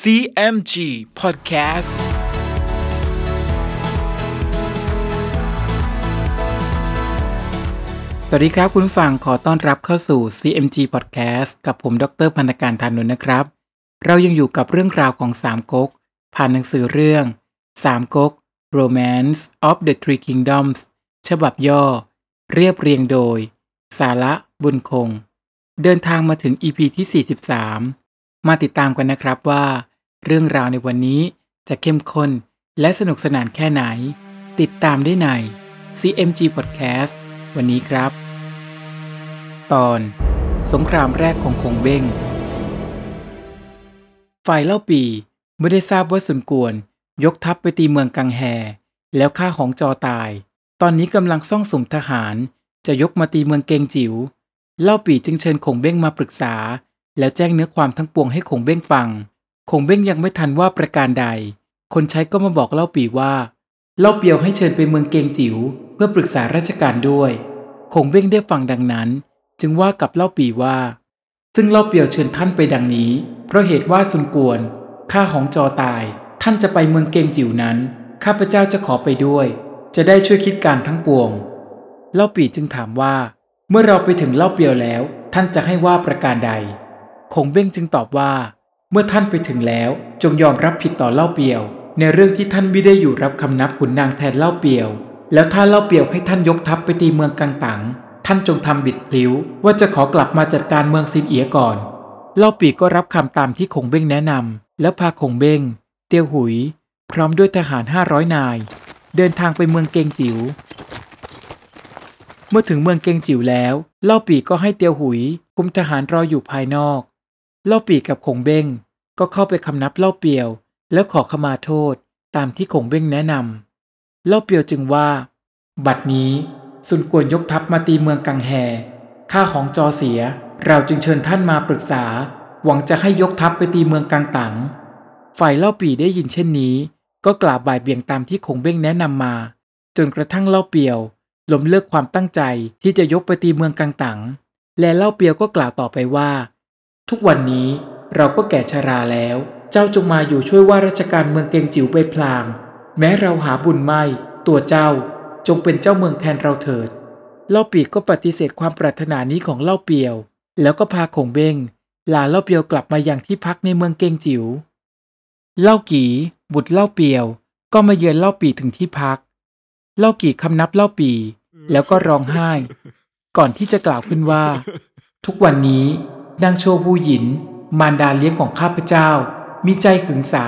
CMG Podcast สวัสดีครับคุณฟังขอต้อนรับเข้าสู่ CMG Podcast กับผมดรพันธการทานุนนะครับ เรายังอยู่กับเรื่องราวของสามก๊กผ่านหนังสือเรื่องสามก๊ก Romance of the Three Kingdoms ฉบับย่อ เรียบเรียงโดย สาระบุญคง เดินทางมาถึง EP ที่ 43 มาติดตามกันนะครับว่า เรื่องราวในวันนี้จะเข้มข้นและสนุกสนานแค่ไหน ติดตามได้ใน CMG Podcast วันนี้ครับ ตอน สงครามแรกของคงเบ้งฝ่ายเล่าปีไม่ได้ทราบว่าสุนกวน ยกทัพไปตีเมืองกังแฮ แล้วฆ่าของจอตาย ตอนนี้กำลังซ่องสุมทหาร จะยกมาตีเมืองเกงจิว๋วเล่าปีจึงเชิญคงเบ้งมาปรึกษา แล้วแจ้งเนื้อความทั้งปวงให้คงเบ้งฟัง คงเบ้งยังไม่ทันว่าประการใด คนใช้ก็มาบอกเล่าปีว่า เล่าเปียวให้เชิญไปเมืองเกงจิ๋วเพื่อปรึกษาราชการด้วย คงเบ้งได้ฟังดังนั้น จึงว่ากับเล่าปีว่า ซึ่งเล่าเปียวเชิญท่านไปดังนี้ เพราะเหตุว่าสุนกวนข้าของจอตาย ท่านจะไปเมืองเกงจิ๋วนั้น ข้าพเจ้าจะขอไปด้วย จะได้ช่วยคิดการทั้งปวง เล่าปีจึงถามว่า เมื่อเราไปถึงเล่าเปียวแล้ว ท่านจะให้ว่าประการใด คงเบ้งจึงตอบว่า เมื่อท่านไปถึงแล้วจงยอมรับผิดต่อเล่าเปียว ในเรื่องที่ท่านไม่ได้อยู่รับคำนับขุนนางแทนเล่าเปียว แล้วถ้าเล่าเปียวให้ท่านยกทัพไปตีเมืองกังตังท่านจงทำบิดพลิ้ว ว่าจะขอกลับมาจัดการเมืองซินเอียก่อน เล่าปีก็รับคำตามที่คงเบ้งแนะนำแล้วพาคงเบ้ง เตียวหุย พร้อมด้วยทหารห้าร้อยนาย เดินทางไปเมืองเกงจิว๋วเมื่อถึงเมืองเกงจิ๋วแล้ว เล่าปีก็ให้เตียวหุย คุมทหารรออยู่ภายนอก เล่าปีกับคงเบ้งก็เข้าไปคำนับเล่าเปียว แล้วขอขมาโทษตามที่คงเบ้งแนะนำเล่าเปียวจึงว่า บัดนี้สุนกวนยกทัพมาตีเมืองกังแฮข้าของจอเสียเราจึงเชิญท่านมาปรึกษา หวังจะให้ยกทัพไปตีเมืองกังตังฝ่ายเล่าปีได้ยินเช่นนี้ ก็กล่าวบ่ายเบี่ยงตามที่คงเบ้งแนะนำมา จนกระทั่งเล่าเปียวล้มเลิกความตั้งใจที่จะยกไปตีเมืองกังตังและเล่าเปียวก็กล่าวต่อไปว่า ทุกวันนี้เราก็แก่ชราแล้ว เจ้าจงมาอยู่ช่วยว่าราชการเมืองเกงจิ๋วไปพลาง แม้เราหาบุญไม่ ตัวเจ้าจงเป็นเจ้าเมืองแทนเราเถิด เล่าปีก็ปฏิเสธความปรารถนานี้ของเล่าเปียว แล้วก็พาคงเบ้งลาเล่าเปียวกลับมาอย่างที่พักในเมืองเกงจิ๋ว เล่ากีบุตรเล่าเปียว ก็มาเยือนเล่าปีถึงที่พัก เล่ากี่คำนับเล่าปี แล้วก็ร้องไห้ ก่อนที่จะกล่าวขึ้นว่า ทุกวันนี้ นางโชวูหยิน มารดาเลี้ยงของข้าพเจ้า มีใจหึงสา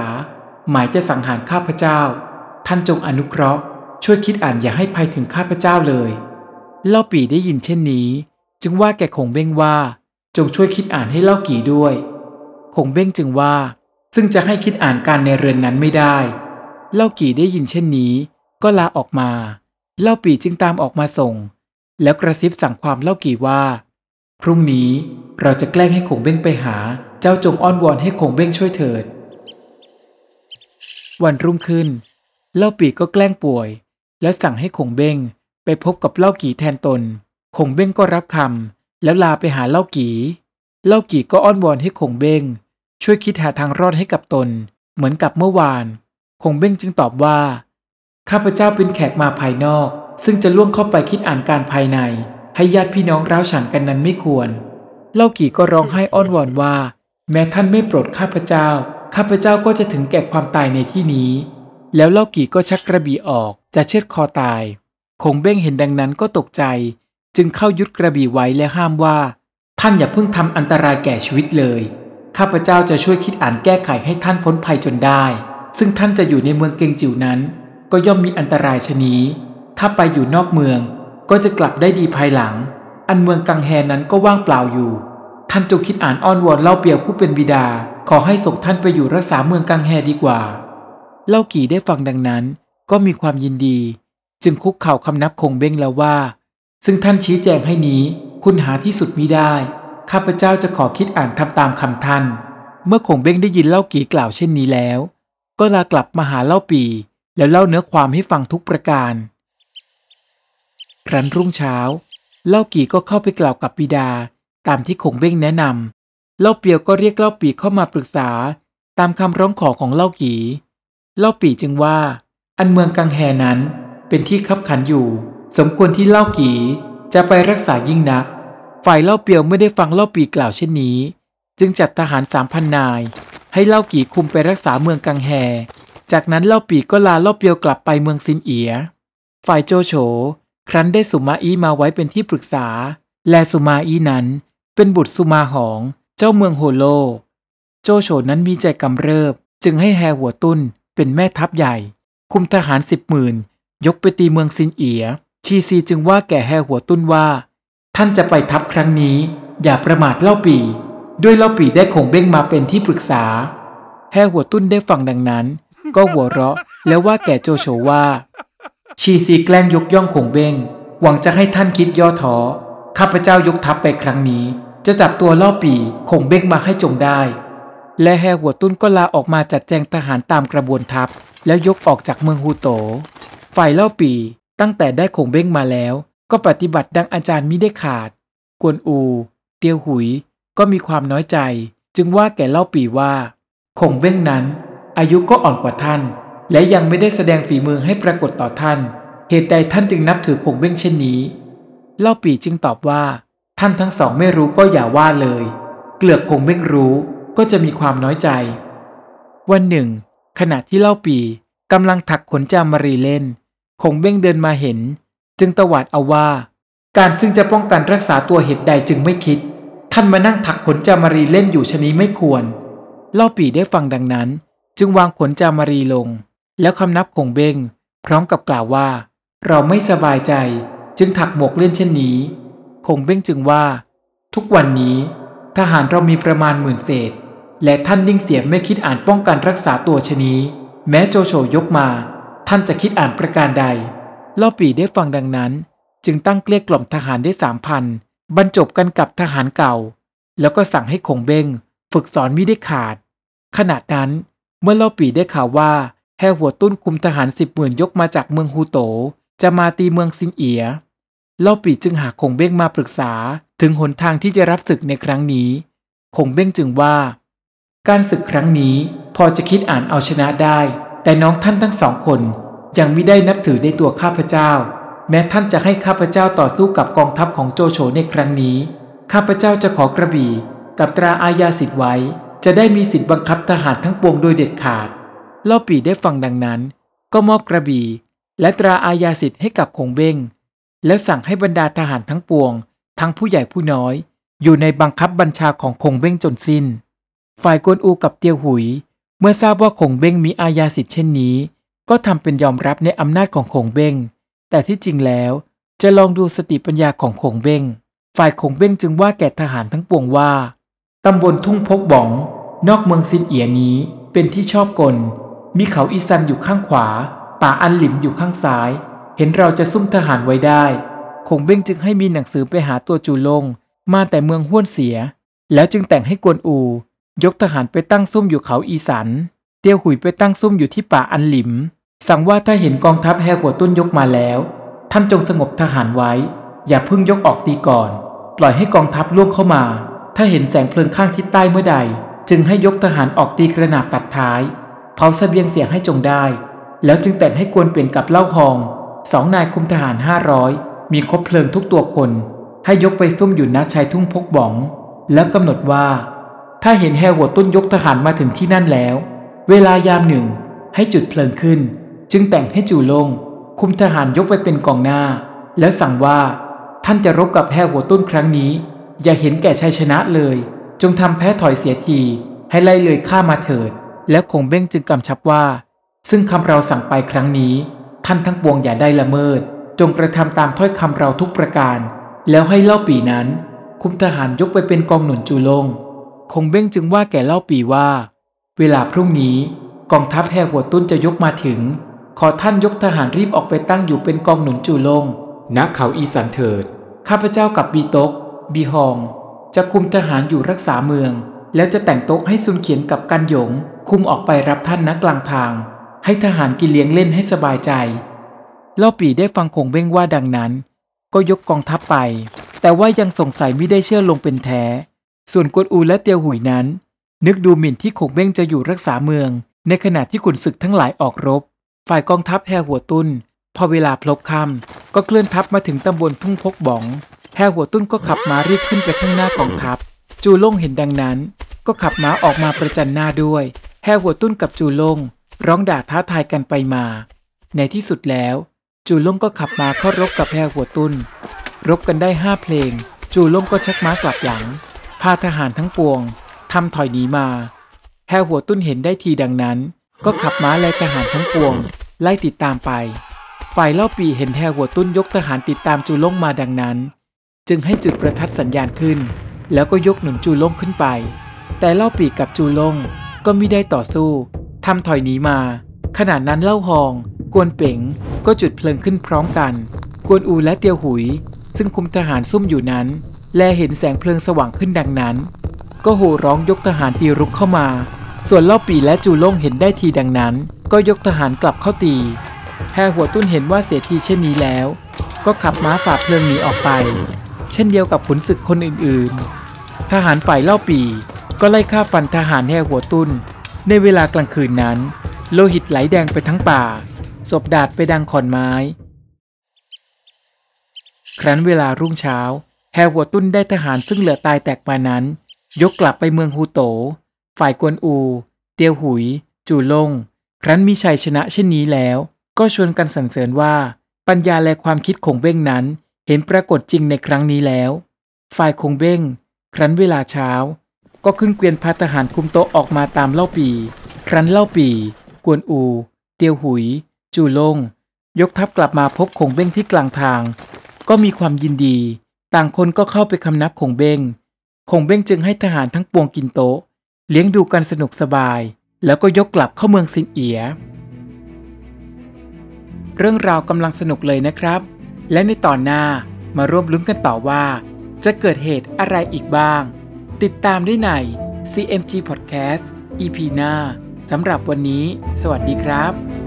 หมายจะสังหารข้าพเจ้า ท่านจงอนุเคราะห์ ช่วยคิดอ่านอย่าให้ภัยถึงข้าพเจ้าเลย เล่าปีได้ยินเช่นนี้ จึงว่าแก่คงเบ้งว่า จงช่วยคิดอ่านให้เล่ากี่ด้วยคงเบ้งจึงว่า ซึ่งจะให้คิดอ่านการในเรือนนั้นไม่ได้ เล่ากี่ได้ยินเช่นนี้ ก็ลาออกมา เล่าปีจึงตามออกมาส่ง แล้วกระซิบสั่งความเล่ากี่ว่า พรุ่งนี้เราจะแกล้งให้คงเบ้งไปหา เจ้าจงอ้อนวอนให้คงเบ้งช่วยเถิด วันรุ่งขึ้น เล่าปีก็แกล้งป่วย และสั่งให้คงเบ้งไปพบกับเล่ากี่แทนตน คงเบ้งก็รับคำแล้วลาไปหาเล่ากี่เล่ากี่ก็อ้อนวอนให้คงเบ้งช่วยคิดหาทางรอดให้กับตน เหมือนกับเมื่อวาน คงเบ้งจึงตอบว่า ข้าพเจ้าเป็นแขกมาภายนอก ซึ่งจะล่วงเข้าไปคิดอ่านการภายใน ให้ญาติพี่น้องร้าวฉานกันนั้นไม่ควร เล่ากี่ก็ร้องไห้อ้อนวอนว่า แม้ท่านไม่โปรดข้าพเจ้า ข้าพเจ้าก็จะถึงแก่ความตายในที่นี้ แล้วเล่ากี่ก็ชักกระบี่ออกจะเช็ดคอตาย คงเบ้งเห็นดังนั้นก็ตกใจ จึงเข้ายึดกระบี่ไว้และห้ามว่า ท่านอย่าเพิ่งทำอันตรายแก่ชีวิตเลย ข้าพเจ้าจะช่วยคิดอ่านแก้ไขให้ท่านพ้นภัยจนได้ ซึ่งท่านจะอยู่ในเมืองเกงจิ๋วนั้น ก็ย่อมมีอันตรายชนี้ ถ้าไปอยู่นอกเมือง ก็จะกลับได้ดีภายหลัง อันเมืองกังแฮนั้นก็ว่างเปล่าอยู่ ท่านจงคิดอ่านอ้อนวอนเล่าเปียวผู้เป็นบิดา ขอให้ส่งท่านไปอยู่รักษาเมืองกังแฮดีกว่า เล่ากี่ได้ฟังดังนั้น ก็มีความยินดี จึงคุกเข่าคำนับคงเบ้งแล้วว่า ซึ่งท่านชี้แจงให้นี้ คุณหาที่สุดมิได้ ข้าพเจ้าจะขอคิดอ่านทำตามคำท่าน เมื่อคงเบ้งได้ยินเล่ากี่กล่าวเช่นนี้แล้ว ก็ลากลับมาหาเล่าปี แล้วเล่าเนื้อความให้ฟังทุกประการ ครั้นรุ่งเช้า เล่ากี่ก็เข้าไปกล่าวกับบิดา ตามที่คงเบ้งแนะนำเล่าเปียวก็เรียกเล่าปีเข้ามาปรึกษา ตามคำร้องขอของเล่ากีเล่าปีจึงว่า อันเมืองกังแฮนั้นเป็นที่คับขันอยู่ สมควรที่เล่ากีจะไปรักษายิ่งนัก ฝ่ายเล่าเปียวไม่ได้ฟังเล่าปีกล่าวเช่นนี้ จึงจัดทหารสามพันนาย ให้เล่ากีคุมไปรักษาเมืองกังแฮจากนั้นเล่าปีก็ลาเล่าเปียวกลับไปเมืองซินเอีย ฝ่ายโจโฉ ครั้นได้สุมาอีมาไว้เป็นที่ปรึกษา และสุมาอีนั้นเป็นบุตรสุมาหอง เจ้าเมืองโฮโล โจโฉนั้นมีใจกำเริบ จึงให้แฮหัวตุ้นเป็นแม่ทัพใหญ่ คุมทหารสิบหมื่นยกไปตีเมืองซินเอีย ชีซีจึงว่าแก่แฮหัวตุ้นว่า ท่านจะไปทัพครั้งนี้ อย่าประมาทเล่าปีด้วยเล่าปีได้คงเบ้งมาเป็นที่ปรึกษา แฮหัวตุ้นได้ฟังดังนั้น ก็หัวเราะแล้วว่าแก่โจโฉว่า ชีซีแกล้งยกย่องคงเบ้งหวังจะให้ท่านคิดย่อท้อข้าพเจ้ายกทัพไปครั้งนี้ จะจับตัวล่อปีคงเบ้งมาให้จงได้ และแฮหัวตุ้นก็ลาออกมาจัดแจงทหารตามกระบวนทัพ แล้วยกออกจากเมืองฮูโต ฝ่ายเล่าปีตั้งแต่ได้คงเบ้งมาแล้ว ก็ปฏิบัติดังอาจารย์มิได้ขาด กวนอู เตียวหุย ก็มีความน้อยใจ จึงว่าแก่เล่าปีว่าคงเบ้งนั้น อายุก็อ่อนกว่าท่าน และยังไม่ได้แสดงฝีมือให้ปรากฏต่อท่าน เหตุใดท่านจึงนับถือคงเบ้งเช่นนี้ เล่าปีจึงตอบว่า ท่านทั้งสองไม่รู้ก็อย่าว่าเลย เกลือกคงเบ้งรู้ก็จะมีความน้อยใจ วันหนึ่ง ขณะที่เล่าปีกำลังถักขนจามรีเล่น คงเบ้งเดินมาเห็น จึงตวาดเอาว่า การซึ่งจะป้องกันรักษาตัวเหตุใดจึงไม่คิด ท่านมานั่งถักขนจามรีเล่นอยู่ชนี้ไม่ควร เล่าปีได้ฟังดังนั้น จึงวางขนจามรีลง แล้วคำนับคงเบ้งพร้อมกับกล่าวว่า เราไม่สบายใจจึงถักหมวกเล่นเช่นนี้คงเบ้งจึงว่า ทุกวันนี้ ทหารเรามีประมาณหมื่นเศษ และท่านยิ่งเสียไม่คิดอ่านป้องกันรักษาตัวชนี้แม้โจโฉยกมา ท่านจะคิดอ่านประการใดล่าปีได้ฟังดังนั้น จึงตั้งเกลี้ยกล่อมทหารได้สามพันบรรจบกันกับทหารเก่า แล้วก็สั่งให้คงเบ้ง ฝึกสอนมิได้ขาด ขณะนั้นเมื่อล่าปีได้ข่าวว่า แฮหัวตุ้นคุมทหารสิบหมื่นยกมาจากเมืองฮูโต จะมาตีเมืองซินเอียเล่าปีจึงหาคงเบ้งมาปรึกษาถึงหนทางที่จะรับศึกในครั้งนี้ คงเบ้งจึงว่า การศึกครั้งนี้พอจะคิดอ่านเอาชนะได้ แต่น้องท่านทั้งสองคนยังไม่ได้นับถือในตัวข้าพเจ้า แม้ท่านจะให้ข้าพเจ้าต่อสู้กับกองทัพของโจโฉในครั้งนี้ ข้าพเจ้าจะขอกระบี่กับตราอาญาสิทธิ์ไว้ จะได้มีสิทธิ์บังคับทหารทั้งปวงโดยเด็ดขาด เล่าปีได้ฟังดังนั้น ก็มอบกระบี่และตราอาญาสิทธิ์ให้กับคงเบ้ง แล้วสั่งให้บรรดาทหารทั้งปวง ทั้งผู้ใหญ่ผู้น้อย อยู่ในบังคับบัญชาของคงเบ้งจนสิ้น ฝ่ายกวนอูกับเตียวหุย เมื่อทราบว่าคงเบ้งมีอาญาสิทธิ์เช่นนี้ ก็ทำเป็นยอมรับในอำนาจของคงเบ้ง แต่ที่จริงแล้วจะลองดูสติปัญญาของคงเบ้ง ฝ่ายคงเบ้งจึงว่าแก่ทหารทั้งปวงว่าตำบลทุ่งพกบ่อง นอกเมืองซินเอียนี้เป็นที่ชอบกล มีเขาอีซันอยู่ข้างขวา ป่าอันหลิมอยู่ข้างซ้าย เห็นเราจะซุ่มทหารไว้ได้คงเบ้งจึงให้มีหนังสือไปหาตัวจูลง มาแต่เมืองห้วนเสีย แล้วจึงแต่งให้กวนอู ยกทหารไปตั้งซุ่มอยู่เขาอีสัน เตียวหุยไปตั้งซุ่มอยู่ที่ป่าอันหลิม สั่งว่าถ้าเห็นกองทัพแฮหัวต้นยกมาแล้ว ท่านจงสงบทหารไว้ อย่าเพิ่งยกออกตีก่อน ปล่อยให้กองทัพล่วงเข้ามา ถ้าเห็นแสงเพลิงข้างทิศใต้เมื่อใด จึงให้ยกทหารออกตีกระหนาบตัดท้าย เผาเสบียงเสียงให้จงได้ แล้วจึงแต่งให้กวนเปลี่ยนกับเล่าหองสองนายคุมทหารห้าร้อยมีครบเพลิงทุกตัวคน ให้ยกไปซุ่มอยู่ณชายทุ่งพกบ่อง แล้วกำหนดว่า ถ้าเห็นแฮหัวต้นยกทหารมาถึงที่นั่นแล้ว เวลายามหนึ่ง ให้จุดเพลิงขึ้น จึงแต่งให้จูลง คุมทหารยกไปเป็นกองหน้า แล้วสั่งว่า ท่านจะรบกับแฮหัวต้นครั้งนี้ อย่าเห็นแก่ชัยชนะเลย จงทำแพ้ถอยเสียทีให้ไล่เลยข้ามาเถิด แล้วคงเบ้งจึงกำชับว่า ซึ่งคำเราสั่งไปครั้งนี้ ท่านทั้งปวงอย่าได้ละเมิด จงกระทำตามถ้อยคำเราทุกประการ แล้วให้เล่าปีนั้น คุมทหารยกไปเป็นกองหนุนจูลง คงเบ้งจึงว่าแก่เล่าปีว่า เวลาพรุ่งนี้กองทัพแห่หัวตุ้นจะยกมาถึง ขอท่านยกทหารรีบออกไปตั้งอยู่เป็นกองหนุนจูลงณเขาอีสันเถิด ข้าพเจ้ากับบีตก บีฮอง จะคุมทหารอยู่รักษาเมือง แล้วจะแต่งโต๊ะให้ซุนเขียนกับกันหยง คุมออกไปรับท่านณกลางทาง ให้ทหารกินเลี้ยงเล่นให้สบายใจ เล่าปีได้ฟังคงเบ้งว่าดังนั้น ก็ยกกองทัพไป แต่ว่ายังสงสัยไม่ได้เชื่อลงเป็นแท้ ส่วนกวนอูและเตียวหุยนั้น นึกดูหมิ่นที่ขงเบ้งจะอยู่รักษาเมือง ในขณะที่ขุนศึกทั้งหลายออกรบ ฝ่ายกองทัพแฮหัวตุ้นพอเวลาพลบค่ำก็เคลื่อนทัพมาถึงตำบลทุ่งพกบองแฮหัวตุ้นก็ขับม้ารีบขึ้นไปข้างหน้ากองทัพ จูล่งเห็นดังนั้น ก็ขับม้าออกมาประจันหน้าด้วย แฮหัวตุ้นกับจูลง ร้องด่าท้าทายกันไปมา ในที่สุดแล้ว จูลงก็ขับมาเข้ารบกับแฮหัวตุ้น รบกันได้ห้าเพลง จูลงก็ชักม้ากลับหลัง พาทหารทั้งปวงทำถอยหนีมาแฮหัวตุ้นเห็นได้ทีดังนั้น ก็ขับม้าไล่ทหารทั้งปวง ไล่ติดตามไป ฝ่ายเล่าปีเห็นแฮหัวตุ้นยกทหารติดตามจูลงมาดังนั้น จึงให้จุดประทัดสัญญาณขึ้น แล้วก็ยกหนุนจูลงขึ้นไป แต่เล่าปีกับจูลง ก็ไม่ได้ต่อสู้ทำถอยหนีมา ขณะนั้นเล่าหอง กวนเป๋งก็จุดเพลิงขึ้นพร้อมกัน กวนอูและเตียวหุย ซึ่งคุมทหารซุ่มอยู่นั้น แลเห็นแสงเพลิงสว่างขึ้นดังนั้น ก็โห่ร้องยกทหารตีรุกเข้ามา ส่วนเล่าปีและจูล่งเห็นได้ทีดังนั้น ก็ยกทหารกลับเข้าตีแฮหัวตุ้นเห็นว่าเสียทีเช่นนี้แล้ว ก็ขับม้าฝ่าเพลิงหนีออกไป เช่นเดียวกับขุนศึกคนอื่นๆ ทหารฝ่ายเล่าปี ก็ไล่ฆ่าฟันทหารแห่หัวตุ้นในเวลากลางคืนนั้น โลหิตไหลแดงไปทั้งป่า ศพดาดไปดังขอนไม้ ครั้นเวลารุ่งเช้าแฮหัวตุ้นได้ทหารซึ่งเหลือตายแตกมานั้น ยกกลับไปเมืองฮูโต ฝ่ายกวนอู เตียวหุย จูลง ครั้นมีชัยชนะเช่นนี้แล้ว ก็ชวนกันสรรเสริญว่า ปัญญาและความคิดของเบ้งนั้น เห็นปรากฏจริงในครั้งนี้แล้ว ฝ่ายคงเบ้ง ครั้นเวลาเช้า ก็ขึ้นเกวียนพาทหารคุมโต๊ะออกมาตามเล่าปี ครั้นเล่าปี กวนอู เตียวหุย จูลง ยกทัพกลับมาพบคงเบ้งที่กลางทาง ก็มีความยินดี ต่างคนก็เข้าไปคำนับคงเบ้งคงเบ้งจึงให้ทหารทั้งปวงกินโต๊ะ เลี้ยงดูกันสนุกสบาย แล้วก็ยกกลับเข้าเมืองซินเอีย เรื่องราวกำลังสนุกเลยนะครับ และในตอนหน้ามาร่วมลุ้นกันต่อว่า จะเกิดเหตุอะไรอีกบ้าง ติดตามได้ใน CMG Podcast EP หน้าสำหรับวันนี้ สวัสดีครับ